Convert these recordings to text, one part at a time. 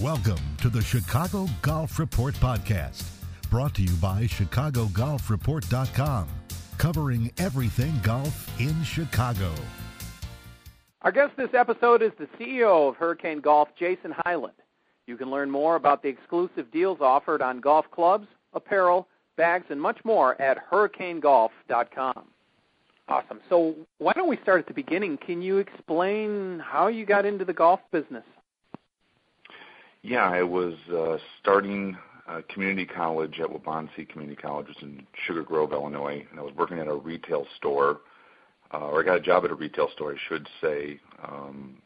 Welcome to the Chicago Golf Report Podcast, brought to you by ChicagoGolfReport.com, covering everything golf in Chicago. Our guest this episode is the CEO of Hurricane Golf, Jason Hyland. You can learn more about the exclusive deals offered on golf clubs, apparel, bags, and much more at hurricanegolf.com. Awesome. So, why don't we start at the beginning? Can you explain how you got into the golf business? Yeah, I was uh, starting uh, community college at Waubonsee Community College, which is in Sugar Grove, Illinois, and I was working at a retail store, uh, or I got a job at a retail store, I should say, um,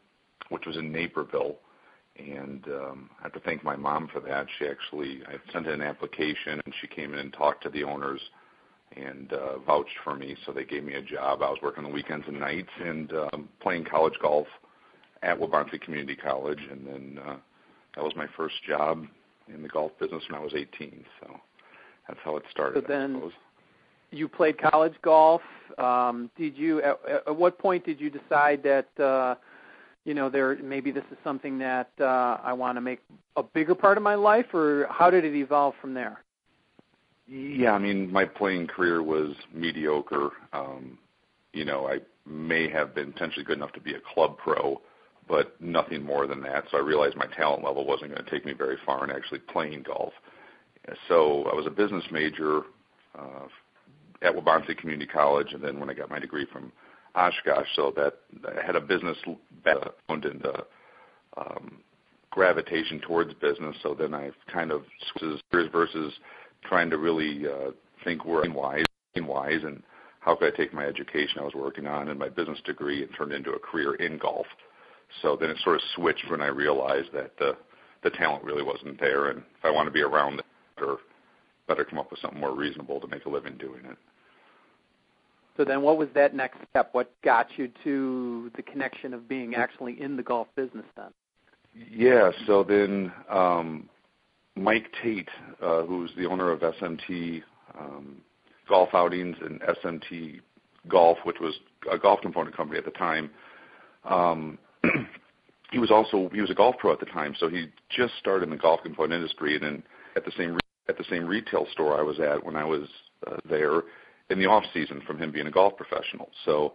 which was in Naperville. And um, I have to thank my mom for that. She actually, I sent in an application, and she came in and talked to the owners and uh, vouched for me. So they gave me a job. I was working the weekends and nights and um, playing college golf at Waubonsee Community College, and then uh, that was my first job in the golf business when I was 18. So that's how it started. So then you played college golf. Um, did you? At, at what point did you decide that? Uh, you know, there maybe this is something that uh, I want to make a bigger part of my life, or how did it evolve from there? Yeah, I mean, my playing career was mediocre. Um, you know, I may have been potentially good enough to be a club pro, but nothing more than that. So I realized my talent level wasn't going to take me very far in actually playing golf. So I was a business major uh, at Waubonsee Community College, and then when I got my degree from Oshkosh, so that I had a business background and uh, um, gravitation towards business. So then I kind of switches versus trying to really uh, think where I'm wise, wise, and how could I take my education I was working on and my business degree and turn it into a career in golf. So then it sort of switched when I realized that the the talent really wasn't there, and if I want to be around it, better better come up with something more reasonable to make a living doing it. So then, what was that next step? What got you to the connection of being actually in the golf business then? Yeah. So then, um, Mike Tate, uh, who's the owner of SMT um, Golf Outings and SMT Golf, which was a golf component company at the time, um, he was also he was a golf pro at the time, so he just started in the golf component industry, and then at the same at the same retail store I was at when I was uh, there in the off season from him being a golf professional. So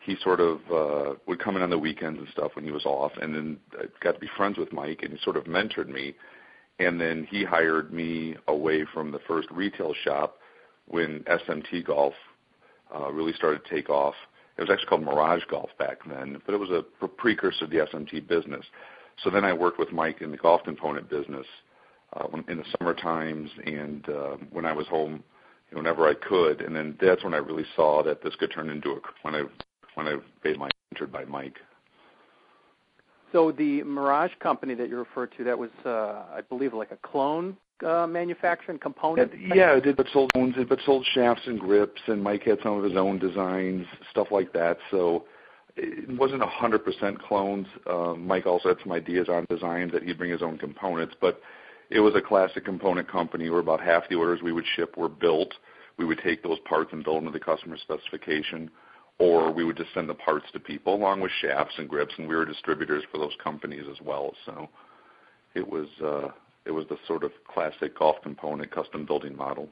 he sort of uh, would come in on the weekends and stuff when he was off, and then I got to be friends with Mike, and he sort of mentored me. And then he hired me away from the first retail shop when SMT Golf uh, really started to take off it was actually called Mirage Golf back then, but it was a precursor to the SMT business. So then I worked with Mike in the golf component business uh, in the summer times and uh, when I was home, whenever I could. And then that's when I really saw that this could turn into a when I when I made my entered by Mike. So the Mirage company that you referred to, that was, uh, I believe, like a clone uh, manufacturing component? Yeah, it did, but sold owns it, but sold shafts and grips, and Mike had some of his own designs, stuff like that. So it wasn't a hundred percent clones. Um, Mike also had some ideas on designs that he'd bring his own components, but it was a classic component company where about half the orders we would ship were built. We would take those parts and build them to the customer specification, or we would just send the parts to people along with shafts and grips, and we were distributors for those companies as well. So it was uh, it was the sort of classic golf component custom building model.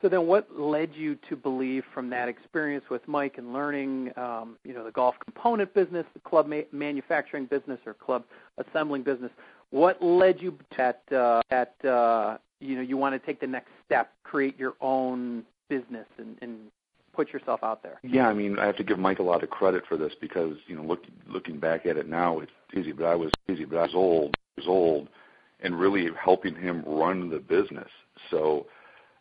So then, what led you to believe from that experience with Mike and learning, um, you know, the golf component business, the club ma- manufacturing business, or club assembling business? What led you to that? Uh, that uh, you know, you want to take the next step, create your own business, and, and put yourself out there. Yeah, I mean, I have to give Mike a lot of credit for this because you know, look, looking back at it now, it's easy, but I was easy, but I was old, was old, and really helping him run the business. So,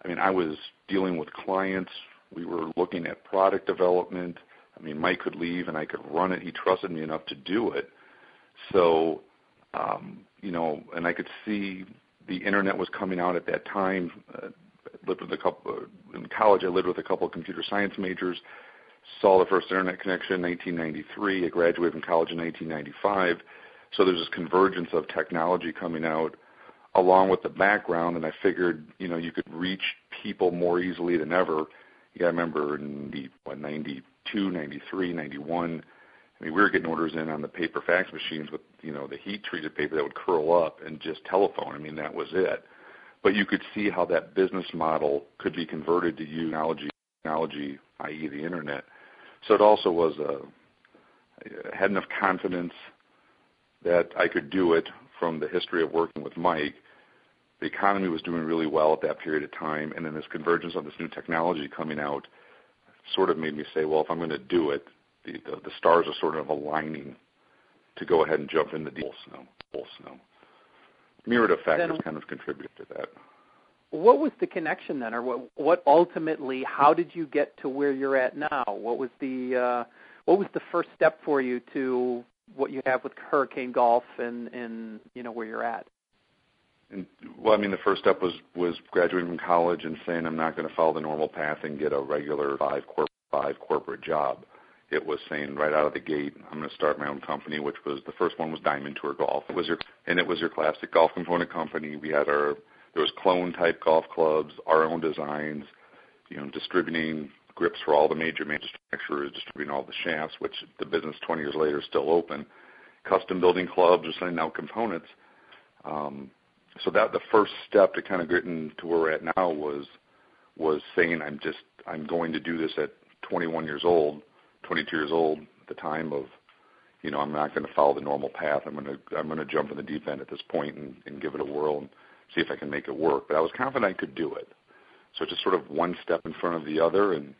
I mean, I was dealing with clients. We were looking at product development. I mean, Mike could leave and I could run it. He trusted me enough to do it. So, um, you know, and I could see the internet was coming out at that time. Uh, lived with a couple in college. I lived with a couple of computer science majors. Saw the first internet connection in 1993. I graduated from college in 1995 so there's this convergence of technology coming out along with the background, and I figured, you know, you could reach people more easily than ever. Yeah, I remember in the, what, 92, 93, 91, I mean, we were getting orders in on the paper fax machines with you know the heat treated paper that would curl up and just telephone. I mean, that was it. But you could see how that business model could be converted to technology, technology, i.e., the internet. So it also was a had enough confidence that I could do it from the history of working with Mike. The economy was doing really well at that period of time, and then this convergence of this new technology coming out sort of made me say, well, if I'm going to do it, the, the, the stars are sort of aligning to go ahead and jump in the deal. Full snow. Myriad of factors then, kind of contributed to that. What was the connection then, or what, what ultimately? How did you get to where you're at now? What was the uh, what was the first step for you to what you have with Hurricane Golf and and you know where you're at? And, well, I mean, the first step was was graduating from college and saying I'm not going to follow the normal path and get a regular five corp five corporate job it was saying right out of the gate, I'm going to start my own company, which was the first one was Diamond Tour Golf. It was your and it was your classic golf component company. We had our there was clone type golf clubs, our own designs, you know, distributing grips for all the major manufacturers, distributing all the shafts, which the business 20 years later is still open. Custom building clubs, we're sending out components. Um, so that the first step to kind of getting to where we're at now was was saying I'm just I'm going to do this at 21 years old 22 years old at the time of, you know, I'm not going to follow the normal path. I'm going to I'm going to jump in the deep end at this point and, and give it a whirl and see if I can make it work. But I was confident I could do it. So just sort of one step in front of the other, and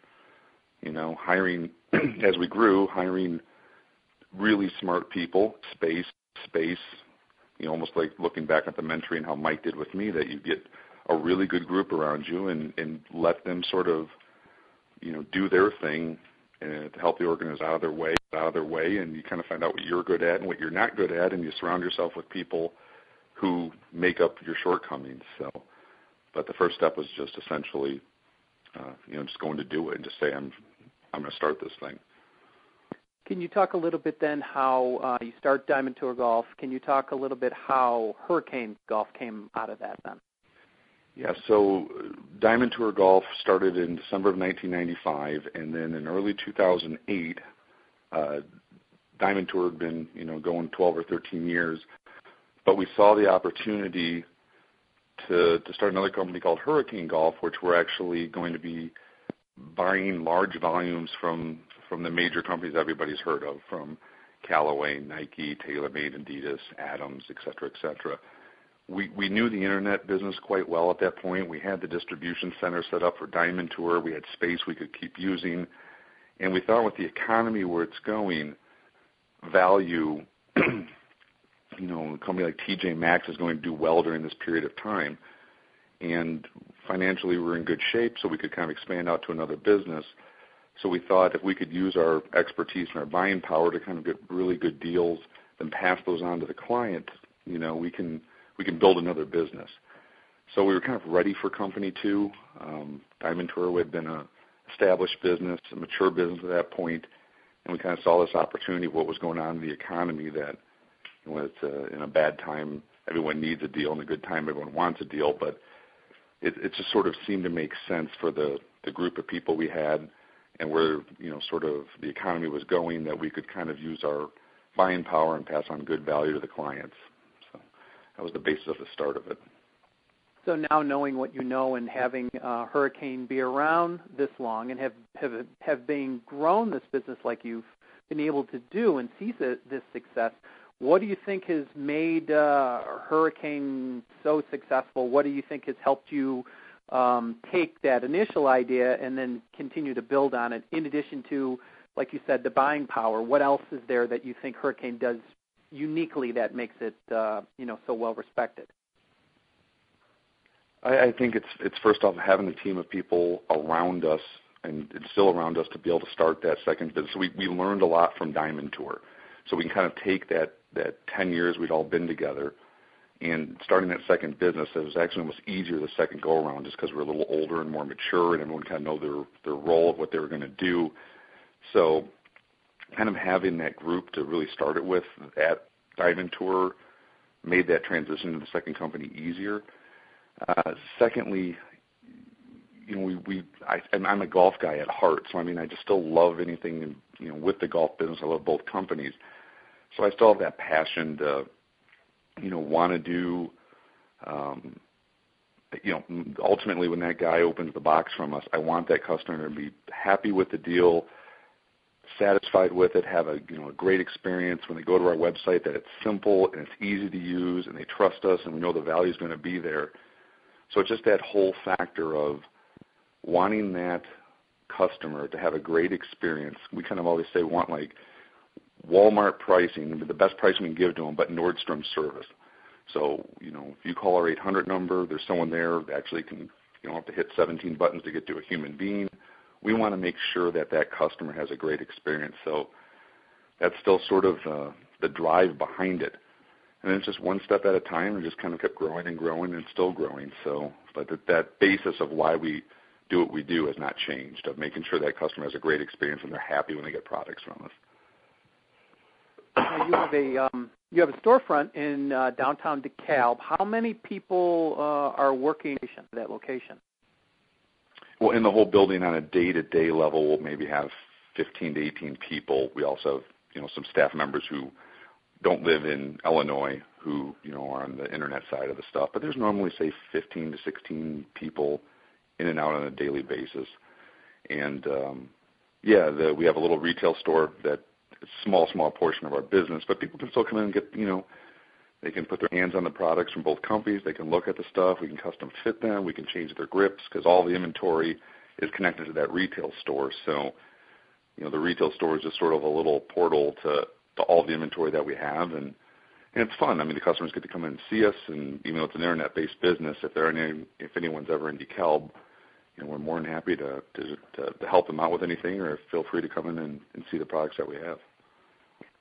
you know, hiring as we grew, hiring really smart people, space, space. You know, almost like looking back at the mentoring how Mike did with me, that you get a really good group around you and and let them sort of, you know, do their thing and to help the organizers out of their way, out of their way, and you kind of find out what you're good at and what you're not good at, and you surround yourself with people who make up your shortcomings. So, but the first step was just essentially, uh, you know, just going to do it and just say, I'm, I'm going to start this thing. Can you talk a little bit then how uh, you start Diamond Tour Golf? Can you talk a little bit how Hurricane Golf came out of that then? Yeah, so Diamond Tour Golf started in December of 1995, and then in early 2008, uh, Diamond Tour had been, you know, going 12 or 13 years, but we saw the opportunity to to start another company called Hurricane Golf, which we're actually going to be buying large volumes from from the major companies everybody's heard of, from Callaway, Nike, TaylorMade, Adidas, Adams, et cetera, et cetera we we knew the internet business quite well at that point. We had the distribution center set up for Diamond Tour. We had space we could keep using, and we thought with the economy where it's going, value, you know, a company like TJ Maxx is going to do well during this period of time, and financially we're in good shape, so we could kind of expand out to another business. So we thought if we could use our expertise and our buying power to kind of get really good deals, then pass those on to the client, you know, we can we can build another business. So we were kind of ready for company two. Um, Diamond Tour had been a established business, a mature business at that point, and we kind of saw this opportunity of what was going on in the economy that when it's uh, in a bad time, everyone needs a deal, and a good time, everyone wants a deal. But it, it just sort of seemed to make sense for the, the group of people we had and where you know sort of the economy was going that we could kind of use our buying power and pass on good value to the clients that was the basis of the start of it. So now knowing what you know and having uh, Hurricane be around this long and have have have been grown this business like you've been able to do and see this success, what do you think has made uh, Hurricane so successful? What do you think has helped you um, take that initial idea and then continue to build on it? In addition to, like you said, the buying power, what else is there that you think Hurricane does uniquely that makes it uh, you know so well respected? I, I think it's it's first off having a team of people around us and it's still around us to be able to start that second business. So we we learned a lot from Diamond Tour, so we can kind of take that that ten years we'd all been together. And starting that second business, it was actually almost easier the second go around, just because we're a little older and more mature, and everyone kind of know their their role of what they were going to do. So kind of having that group to really start it with at Diamond Tour made that transition to the second company easier. Uh, secondly, you know, we, we I, I'm a golf guy at heart, so I mean, I just still love anything you know, with the golf business. I love both companies. So I still have that passion to, you know, want to do, um, you know, ultimately when that guy opens the box from us, I want that customer to be happy with the deal, satisfied with it, have a you know a great experience when they go to our website. That it's simple and it's easy to use, and they trust us, and we know the value is going to be there. So it's just that whole factor of wanting that customer to have a great experience. We kind of always say want like Walmart pricing, the best price we can give to them, but Nordstrom service. So, you know, if you call our 800 number, there's someone there that actually can, you don't have to hit 17 buttons to get to a human being. We want to make sure that that customer has a great experience. So that's still sort of uh, the drive behind it. And it's just one step at a time and just kind of kept growing and growing and still growing. So, but that, that basis of why we do what we do has not changed, of making sure that customer has a great experience and they're happy when they get products from us. you have a um, you have a storefront in uh, downtown DeKalb. How many people uh, are working at that location? Well, in the whole building on a day-to-day level, we'll maybe have 15 to 18 people. We also have, you know, some staff members who don't live in Illinois who, you know, are on the internet side of the stuff. But there's normally, say, 15 to 16 people in and out on a daily basis. And um, yeah, the, we have a little retail store that it's a small, small portion of our business, but people can still come in and get, you know, they can put their hands on the products from both companies. They can look at the stuff. We can custom fit them. We can change their grips because all the inventory is connected to that retail store. So, you know, the retail store is just sort of a little portal to, to all the inventory that we have, and and it's fun. I mean, the customers get to come in and see us, and even though it's an internet-based business, if there any, if anyone's ever in DeKalb, you know, we're more than happy to, to to to help them out with anything, or feel free to come in and, and see the products that we have.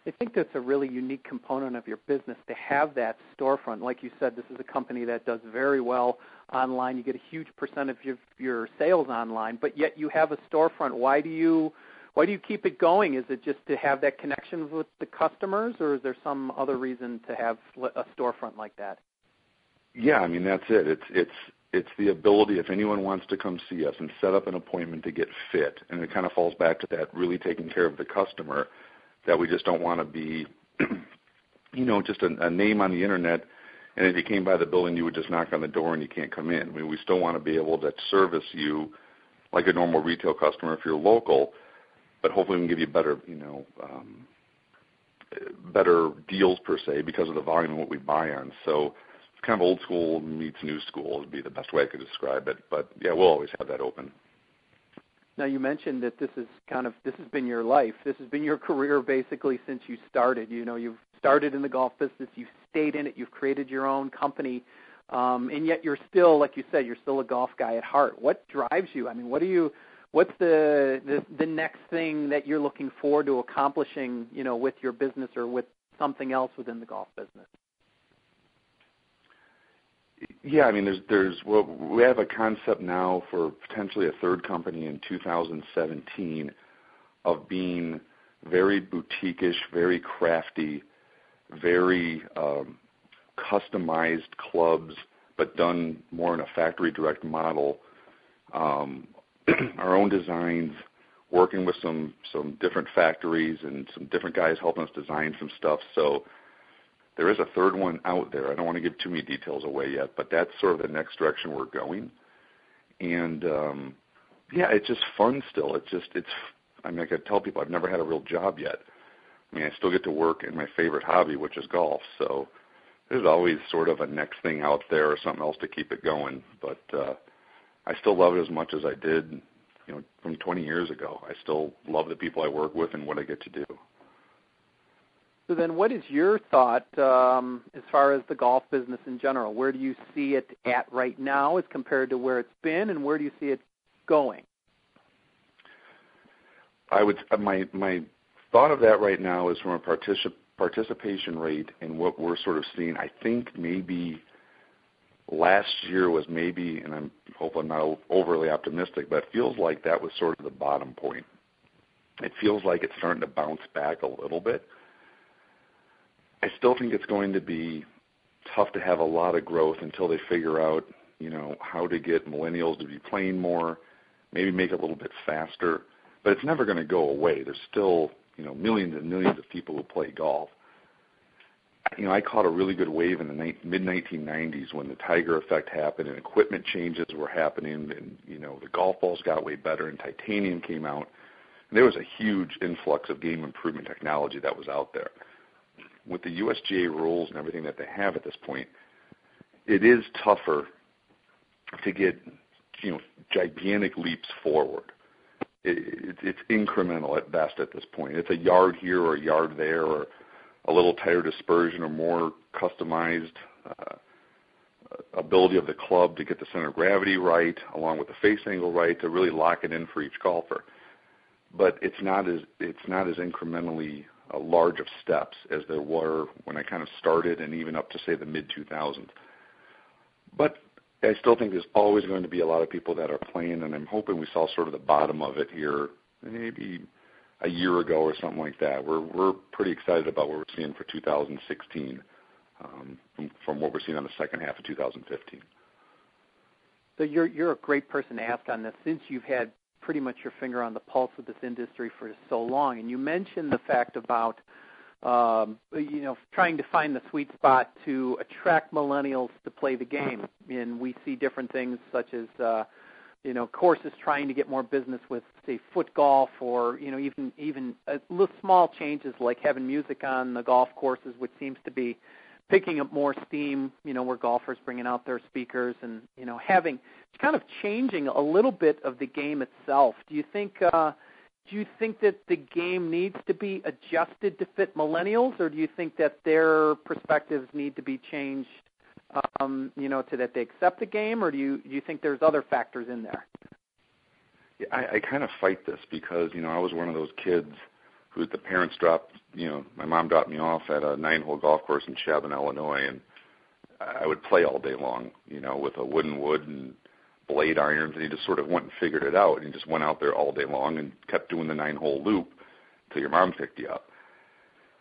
I think that's a really unique component of your business to have that storefront. Like you said, this is a company that does very well online. You get a huge percentage of your sales online, but yet you have a storefront. Why do you why do you keep it going? Is it just to have that connection with the customers, or is there some other reason to have a storefront like that? Yeah, I mean that's it. It's it's it's the ability if anyone wants to come see us and set up an appointment to get fit, and it kind of falls back to that really taking care of the customer that we just don't want to be, you know, just a, a name on the internet. And if you came by the building, you would just knock on the door and you can't come in. I mean, we still want to be able to service you like a normal retail customer if you're local, but hopefully we can give you better, you know, um, better deals per se because of the volume of what we buy on. So it's kind of old school meets new school would be the best way I could describe it. But yeah, we'll always have that open. Now you mentioned that this is kind of this has been your life. This has been your career basically since you started. You know, you've started in the golf business, you've stayed in it, you've created your own company, um, and yet you're still, like you said, you're still a golf guy at heart. What drives you? I mean, what are you? What's the the, the next thing that you're looking forward to accomplishing? You know, with your business or with something else within the golf business? Yeah, I mean, there's there's well, we have a concept now for potentially a third company in 2017 of being very boutique-ish, very crafty, very um, customized clubs, but done more in a factory direct model. Um, our own designs, working with some some different factories and some different guys helping us design some stuff. So there is a third one out there. I don't want to give too many details away yet, but that's sort of the next direction we're going. And um, yeah, it's just fun still. It's just it's. I mean, I could tell people I've never had a real job yet. I mean, I still get to work in my favorite hobby, which is golf. So there's always sort of a next thing out there or something else to keep it going. But uh, I still love it as much as I did, you know, from 20 years ago. I still love the people I work with and what I get to do. So then, what is your thought um, as far as the golf business in general? Where do you see it at right now as compared to where it's been, and where do you see it going? I would uh, my my thought of that right now is from a particip- participation rate and what we're sort of seeing. I think maybe last year was maybe, and I'm hoping I'm not overly optimistic, but it feels like that was sort of the bottom point. It feels like it's starting to bounce back a little bit I still think it's going to be tough to have a lot of growth until they figure out, you know, how to get millennials to be playing more, maybe make it a little bit faster. but it's never going to go away. There's still you know millions and millions of people who play golf. You know, I caught a really good wave in the mid 1990s when the Tiger effect happened and equipment changes were happening, and you know the golf balls got way better and titanium came out. And there was a huge influx of game improvement technology that was out there. With the USGA rules and everything that they have at this point, it is tougher to get you know gigantic leaps forward. It, it's incremental at best at this point. It's a yard here or a yard there, or a little tighter dispersion, or more customized uh, ability of the club to get the center of gravity right, along with the face angle right, to really lock it in for each golfer. But it's not as it's not as incrementally large of steps as there were when I kind of started, and even up to say the mid 2000s. But I still think there's always going to be a lot of people that are playing, and I'm hoping we saw sort of the bottom of it here, maybe a year ago or something like that. We're we're pretty excited about what we're seeing for 2016 um, from, what we're seeing on the second half of 2015. So you're you're a great person to ask on this since you've had pretty much your finger on the pulse of this industry for so long, and you mentioned the fact about um, you know, trying to find the sweet spot to attract millennials to play the game. And we see different things such as, uh, you know, courses trying to get more business with, say, foot golf, or you know, even even little small changes like having music on the golf courses, which seems to be picking up more steam. You know, where golfers bringing out their speakers and you know having it's kind of changing a little bit of the game itself. Do you think? Uh, do you think that the game needs to be adjusted to fit millennials, or do you think that their perspectives need to be changed, um, you know, to that they accept the game, or do you do you think there's other factors in there? Yeah, I, I kind of fight this because you know I was one of those kids who the parents dropped, you know, my mom dropped me off at a nine-hole golf course in Chapin, Illinois, and I would play all day long, you know, with a wooden wood and blade irons, and he just sort of went and figured it out. And he just went out there all day long and kept doing the nine-hole loop until your mom picked you up.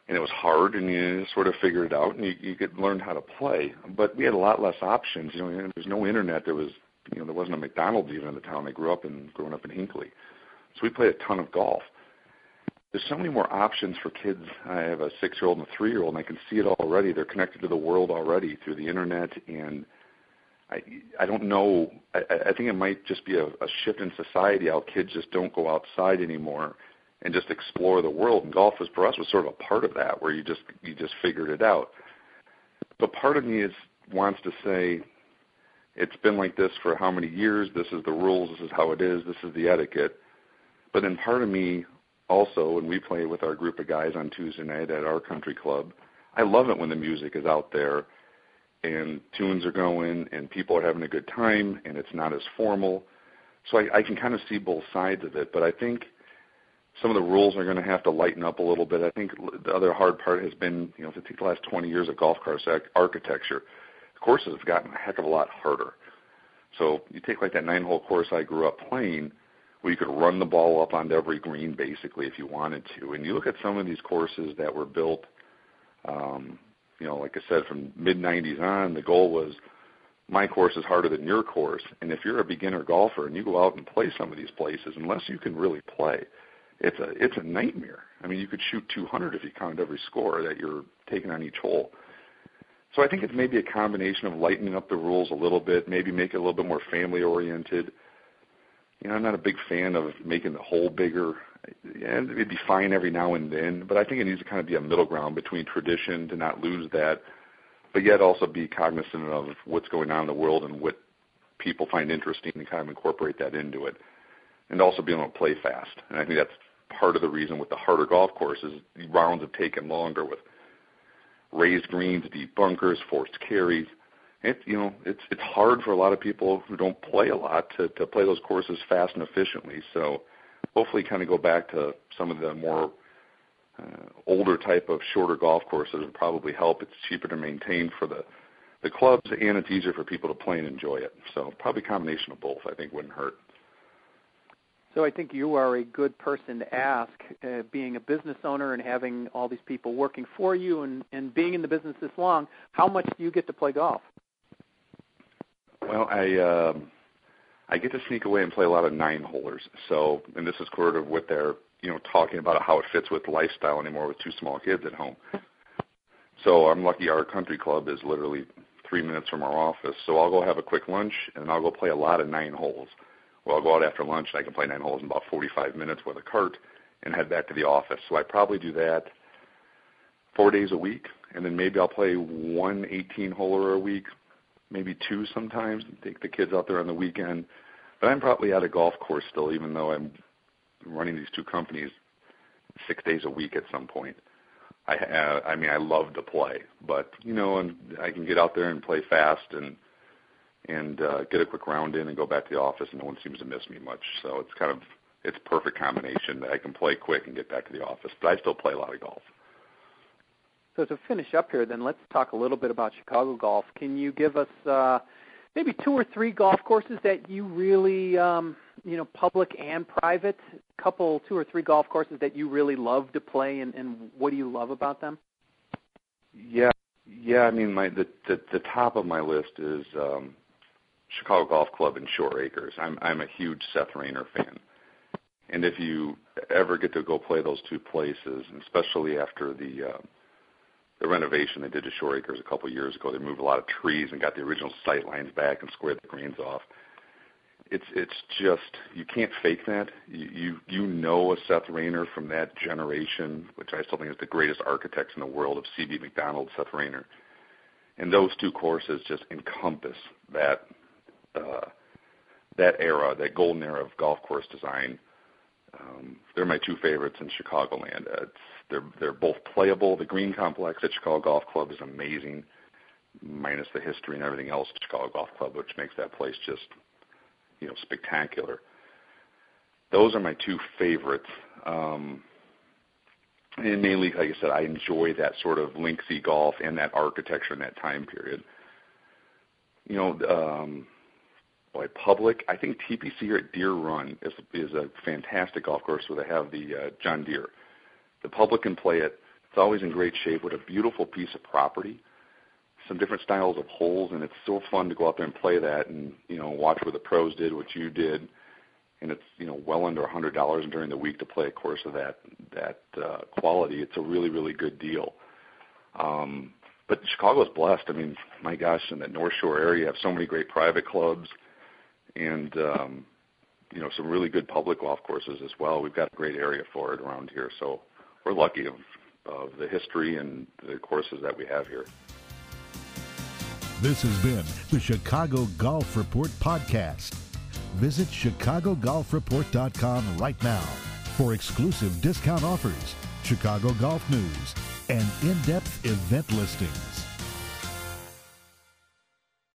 And it was hard, and you sort of figured it out, and you, you could learn how to play. But we had a lot less options. You know, there's no internet. There was, you know, there wasn't a McDonald's even in the town I grew up in, growing up in Hinckley. So we played a ton of golf. There's so many more options for kids. I have a six-year-old and a three-year-old, and I can see it already. They're connected to the world already through the internet and I I don't know. I, I think it might just be a, a shift in society how kids just don't go outside anymore and just explore the world. And golf was for us was sort of a part of that, where you just you just figured it out. But part of me is wants to say it's been like this for how many years? This is the rules. This is how it is. This is the etiquette. But then part of me also, when we play with our group of guys on Tuesday night at our country club, I love it when the music is out there and tunes are going and people are having a good time and it's not as formal. So I, I can kind of see both sides of it, but I think some of the rules are going to have to lighten up a little bit. I think the other hard part has been, you know, if you take the last 20 years of golf course architecture, courses have gotten a heck of a lot harder. So you take like that nine-hole course I grew up playing, where you could run the ball up onto every green basically if you wanted to. And you look at some of these courses that were built um, you know, like I said, from mid 90s on, the goal was my course is harder than your course. And if you're a beginner golfer and you go out and play some of these places, unless you can really play, it's a it's a nightmare. I mean, you could shoot 200 if you counted every score that you're taking on each hole. So I think it's maybe a combination of lightening up the rules a little bit, maybe make it a little bit more family oriented. You know, I'm not a big fan of making the hole bigger and it'd be fine every now and then, but I think it needs to kind of be a middle ground between tradition to not lose that, but yet also be cognizant of what's going on in the world and what people find interesting and kind of incorporate that into it, and also being able to play fast. And I think that's part of the reason with the harder golf courses, the rounds have taken longer with raised greens, deep bunkers, forced carries. It, you know, it's it's hard for a lot of people who don't play a lot to to play those courses fast and efficiently. So hopefully kind of go back to some of the more uh, older type of shorter golf courses would probably help. It's cheaper to maintain for the the clubs, and it's easier for people to play and enjoy it. So probably a combination of both, I think, wouldn't hurt. So I think you are a good person to ask, uh, being a business owner and having all these people working for you and, and being in the business this long. How much do you get to play golf? Well, I um, I get to sneak away and play a lot of nine holers. So, and this is sort of what they're, you know, talking about how it fits with lifestyle anymore with two small kids at home. So I'm lucky our country club is literally three minutes from our office. So I'll go have a quick lunch and I'll go play a lot of nine holes. Well, I'll go out after lunch and I can play nine holes in about 45 minutes with a cart and head back to the office. So I probably do that four days a week, and then maybe I'll play one 18 holer a week, maybe two sometimes, and take the kids out there on the weekend. But I'm probably at a golf course still, even though I'm running these two companies six days a week at some point. I uh, I mean I love to play, but you know, and I can get out there and play fast and and uh, get a quick round in and go back to the office, and no one seems to miss me much. So it's kind of it's perfect combination that I can play quick and get back to the office, but I still play a lot of golf. So to finish up here, then let's talk a little bit about Chicago golf. Can you give us uh, maybe two or three golf courses that you really, um, you know, public and private, couple two or three golf courses that you really love to play, and, and what do you love about them? Yeah, yeah. I mean, my the the, the top of my list is um, Chicago Golf Club in Shore Acres. I'm I'm a huge Seth Rayner fan. And if you ever get to go play those two places, especially after the uh, the renovation they did to Shore Acres a couple years ago, they moved a lot of trees and got the original sight lines back and squared the greens off. It's it's just you can't fake that. You you, you know a Seth Rayner from that generation, which I still think is the greatest architects in the world of CB Macdonald, Seth Rayner, and those two courses just encompass that uh, that era, that golden era of golf course design um, they're my two favorites in Chicagoland. Uh, it's, they're they're both playable. The Green Complex at Chicago Golf Club is amazing, minus the history and everything else at Chicago Golf Club, which makes that place just you know spectacular. Those are my two favorites. Um, and mainly, like I said, I enjoy that sort of linksy golf and that architecture in that time period. You know, um, boy, public. I think TPC here at Deere Run is is a fantastic golf course where they have the uh, John Deere. The public can play it. It's always in great shape with a beautiful piece of property, some different styles of holes, and it's so fun to go out there and play that and you know watch what the pros did, what you did, and it's you know well under a hundred dollars during the week to play a course of that that uh, quality. It's a really really good deal. Um, but Chicago's blessed. I mean, my gosh, in the North Shore area, you have so many great private clubs and um, you know some really good public golf courses as well. We've got a great area for it around here, so we're lucky of, of the history and the courses that we have here. This has been the Chicago Golf Report podcast. Visit ChicagoGolfReport.com right now for exclusive discount offers, Chicago golf news, and in-depth event listings.